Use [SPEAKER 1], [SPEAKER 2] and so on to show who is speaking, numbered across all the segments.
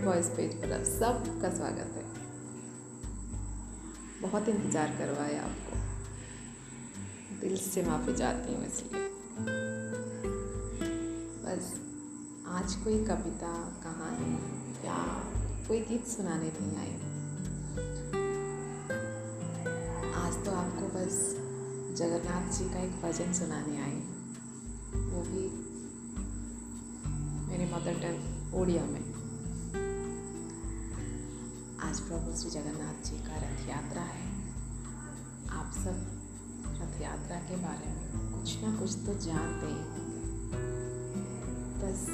[SPEAKER 1] Red boys page पर आप सबका स्वागत है। बहुत इंतज़ार करवाया आपको। दिल से माफ़ी चाहती हूँ इसलिए। बस, आज कोई कविता, कहानी या कोई गीत सुनाने नहीं आई। आज तो आपको बस जगन्नाथ जी का एक भजन सुनाने आई। वो भी मेरी मदर टंग ओडिया में। आज प्रभु श्री जगन्नाथ जी का रथ यात्रा है। आप सब रथ यात्रा के बारे में कुछ ना कुछ तो जानते ही होंगे। बस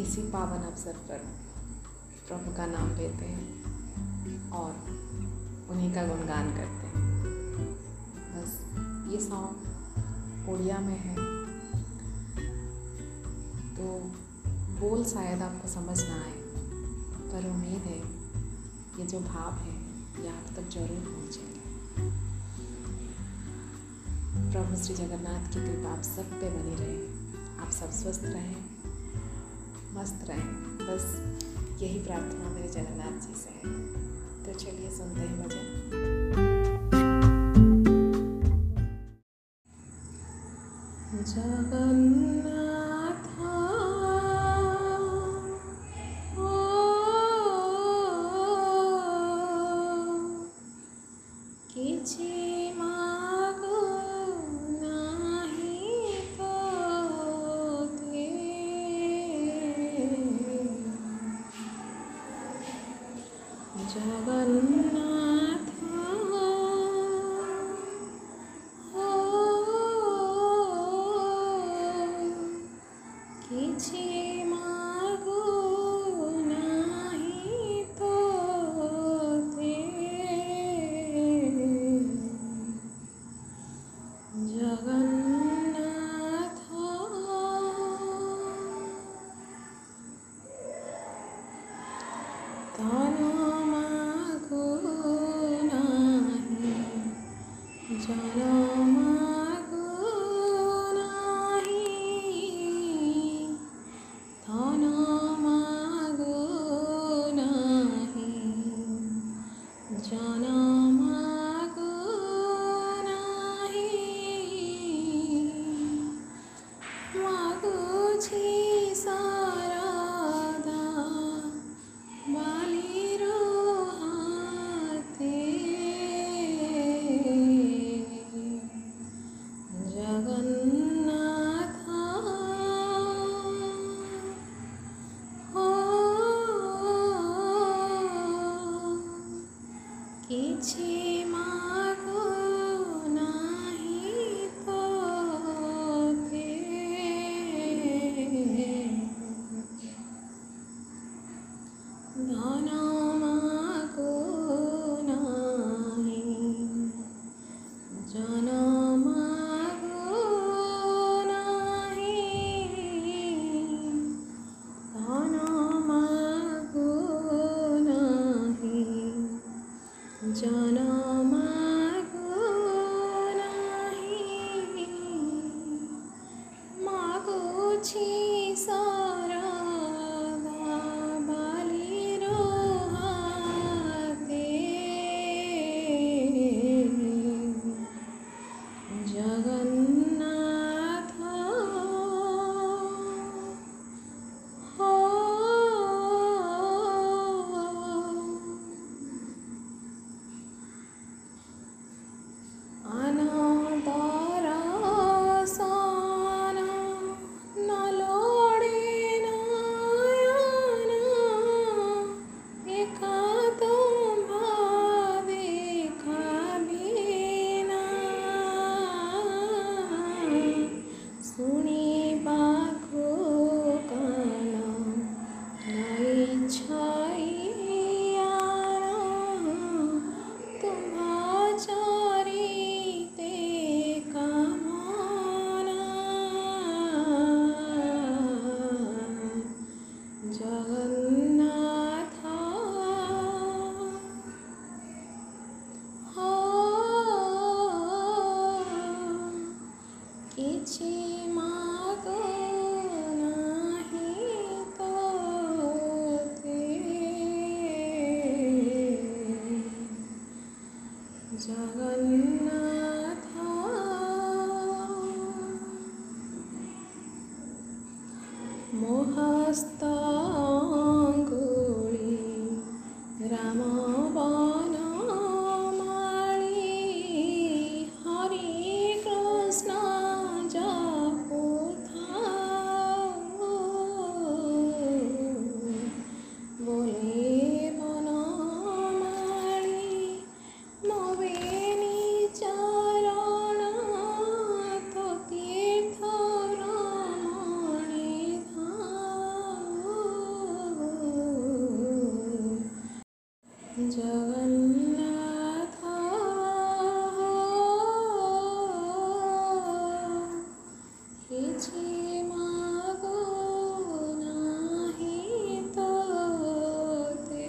[SPEAKER 1] इसी पावन अवसर पर प्रभु का नाम लेते हैं और उन्हीं का गुणगान करते हैं। बस ये सॉन्ग उड़िया में है। तो बोल शायद आपको समझ ना आए, पर उम्मीद है ये जो भाव है, ये आप तक ज़रूर पहुँचेंगे। प्रभु श्री जगन्नाथ की कृपा आप सब पे बनी रहे। आप सब स्वस्थ रहें, मस्त रहें। बस यही प्रार्थना मेरे जगन्नाथ जी से है। तो चलिए सुनते हैं भजन। जगन्नाथ जगन्नाथ। Wow. जगन् पीछे मागो नाही मोहस्ता जगन्नाथा किछि मागो नाही तो ते